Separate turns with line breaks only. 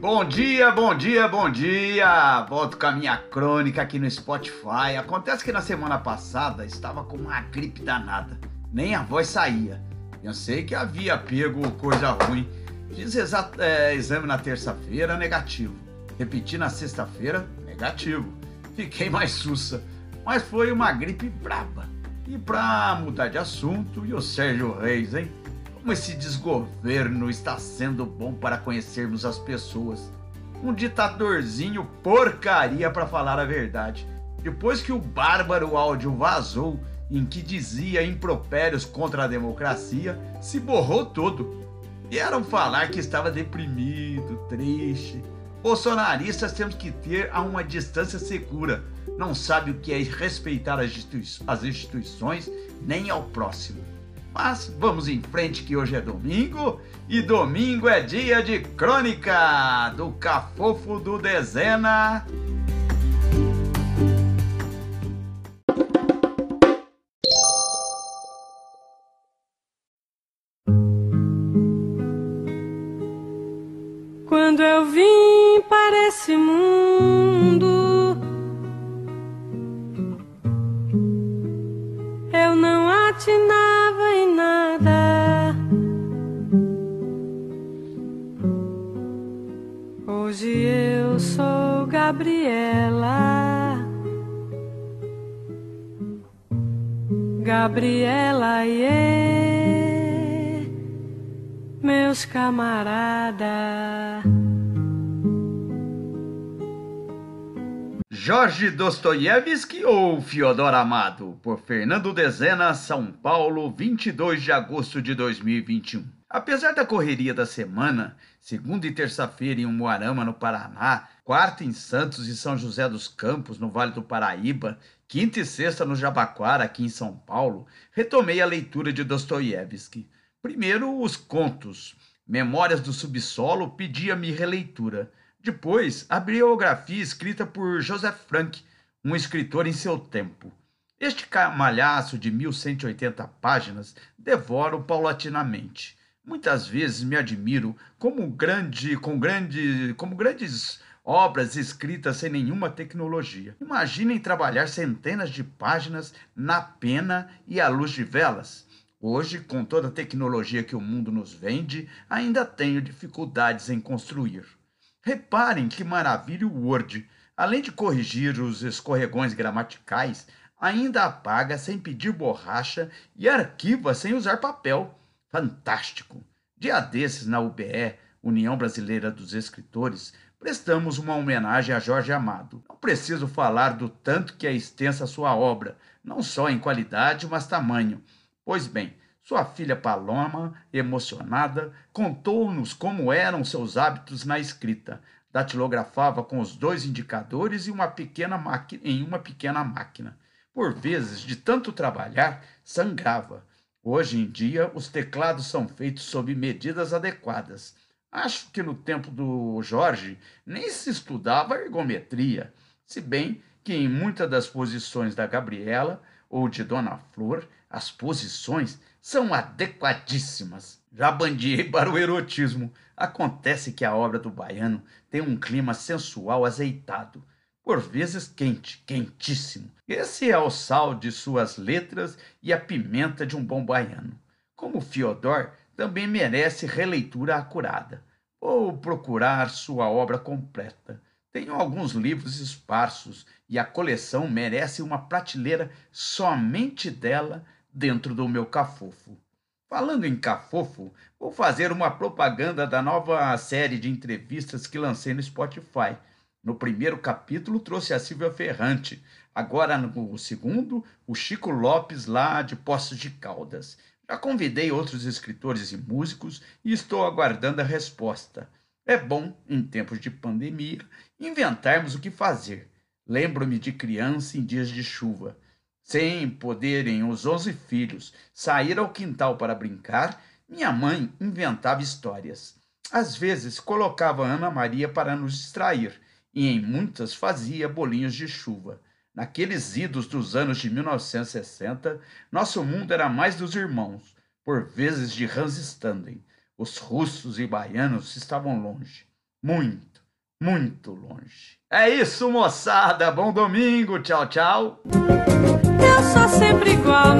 Bom dia, bom dia, bom dia! Volto com a minha crônica aqui no Spotify. Acontece que na semana passada estava com uma gripe danada, nem a voz saía. Pensei que havia pego coisa ruim. Fiz é, exame na terça-feira, negativo. Repeti na sexta-feira, negativo. Fiquei mais sussa, mas foi uma gripe braba. E pra mudar de assunto, e o Sérgio Reis, hein? Como esse desgoverno está sendo bom para conhecermos as pessoas. Um ditadorzinho porcaria para falar a verdade. Depois que o bárbaro áudio vazou em que dizia impropérios contra a democracia, se borrou todo. Vieram falar que estava deprimido, triste. Bolsonaristas temos que ter a uma distância segura. Não sabe o que é respeitar as instituições nem ao próximo. Mas vamos em frente que hoje é domingo e domingo é dia de crônica do Cafofo do Dezena.
Quando eu vim Hoje eu sou Gabriela. Gabriela, e meus camaradas.
Jorge Dostoiévski ou Fiodor Amado, por Fernando Dezena, São Paulo, 22 de agosto de 2021. Apesar da correria da semana, segunda e terça-feira em Umuarama, no Paraná, quarta em Santos e São José dos Campos, no Vale do Paraíba, quinta e sexta no Jabaquara, aqui em São Paulo, retomei a leitura de Dostoiévski. Primeiro, os contos. Memórias do Subsolo pedia-me releitura. Depois, a biografia escrita por Joseph Frank, um escritor em seu tempo. Este camalhaço de 1180 páginas devoro paulatinamente. Muitas vezes me admiro como grande, com grande, como grandes obras escritas sem nenhuma tecnologia. Imaginem trabalhar centenas de páginas na pena e à luz de velas. Hoje, com toda a tecnologia que o mundo nos vende, ainda tenho dificuldades em construir. Reparem que maravilha o Word. Além de corrigir os escorregões gramaticais, ainda apaga sem pedir borracha e arquiva sem usar papel fantástico. Dia desses, na UBE, União Brasileira dos Escritores, prestamos uma homenagem a Jorge Amado. Não preciso falar do tanto que é extensa sua obra, não só em qualidade, mas tamanho. Pois bem, sua filha Paloma, emocionada, contou-nos como eram seus hábitos na escrita. Datilografava com os dois indicadores e uma pequena em uma pequena máquina. Por vezes, de tanto trabalhar, sangrava. Hoje em dia, os teclados são feitos sob medidas adequadas. Acho que no tempo do Jorge nem se estudava ergometria, se bem que em muitas das posições da Gabriela ou de Dona Flor, as posições são adequadíssimas. Já bandiei para o erotismo. Acontece que a obra do baiano tem um clima sensual azeitado, por vezes quente, quentíssimo. Esse é o sal de suas letras e a pimenta de um bom baiano. Como Fiodor, também merece releitura acurada. Ou procurar sua obra completa. Tenho alguns livros esparsos e a coleção merece uma prateleira somente dela dentro do meu cafofo. Falando em cafofo, vou fazer uma propaganda da nova série de entrevistas que lancei no Spotify no primeiro capítulo trouxe a Silvia Ferrante, agora no segundo, o Chico Lopes lá de Poços de Caldas. Já convidei outros escritores e músicos e estou aguardando a resposta. É bom, em tempos de pandemia, inventarmos o que fazer. Lembro-me de criança em dias de chuva. Sem poderem os onze filhos sair ao quintal para brincar, minha mãe inventava histórias. Às vezes colocava Ana Maria para nos distrair e em muitas fazia bolinhos de chuva. Naqueles idos dos anos de 1960, nosso mundo era mais dos irmãos, por vezes de Hans Standen. Os russos e baianos estavam longe. muito, muito longe. É isso, moçada. Bom domingo. Tchau, tchau.
Eu sou sempre igual,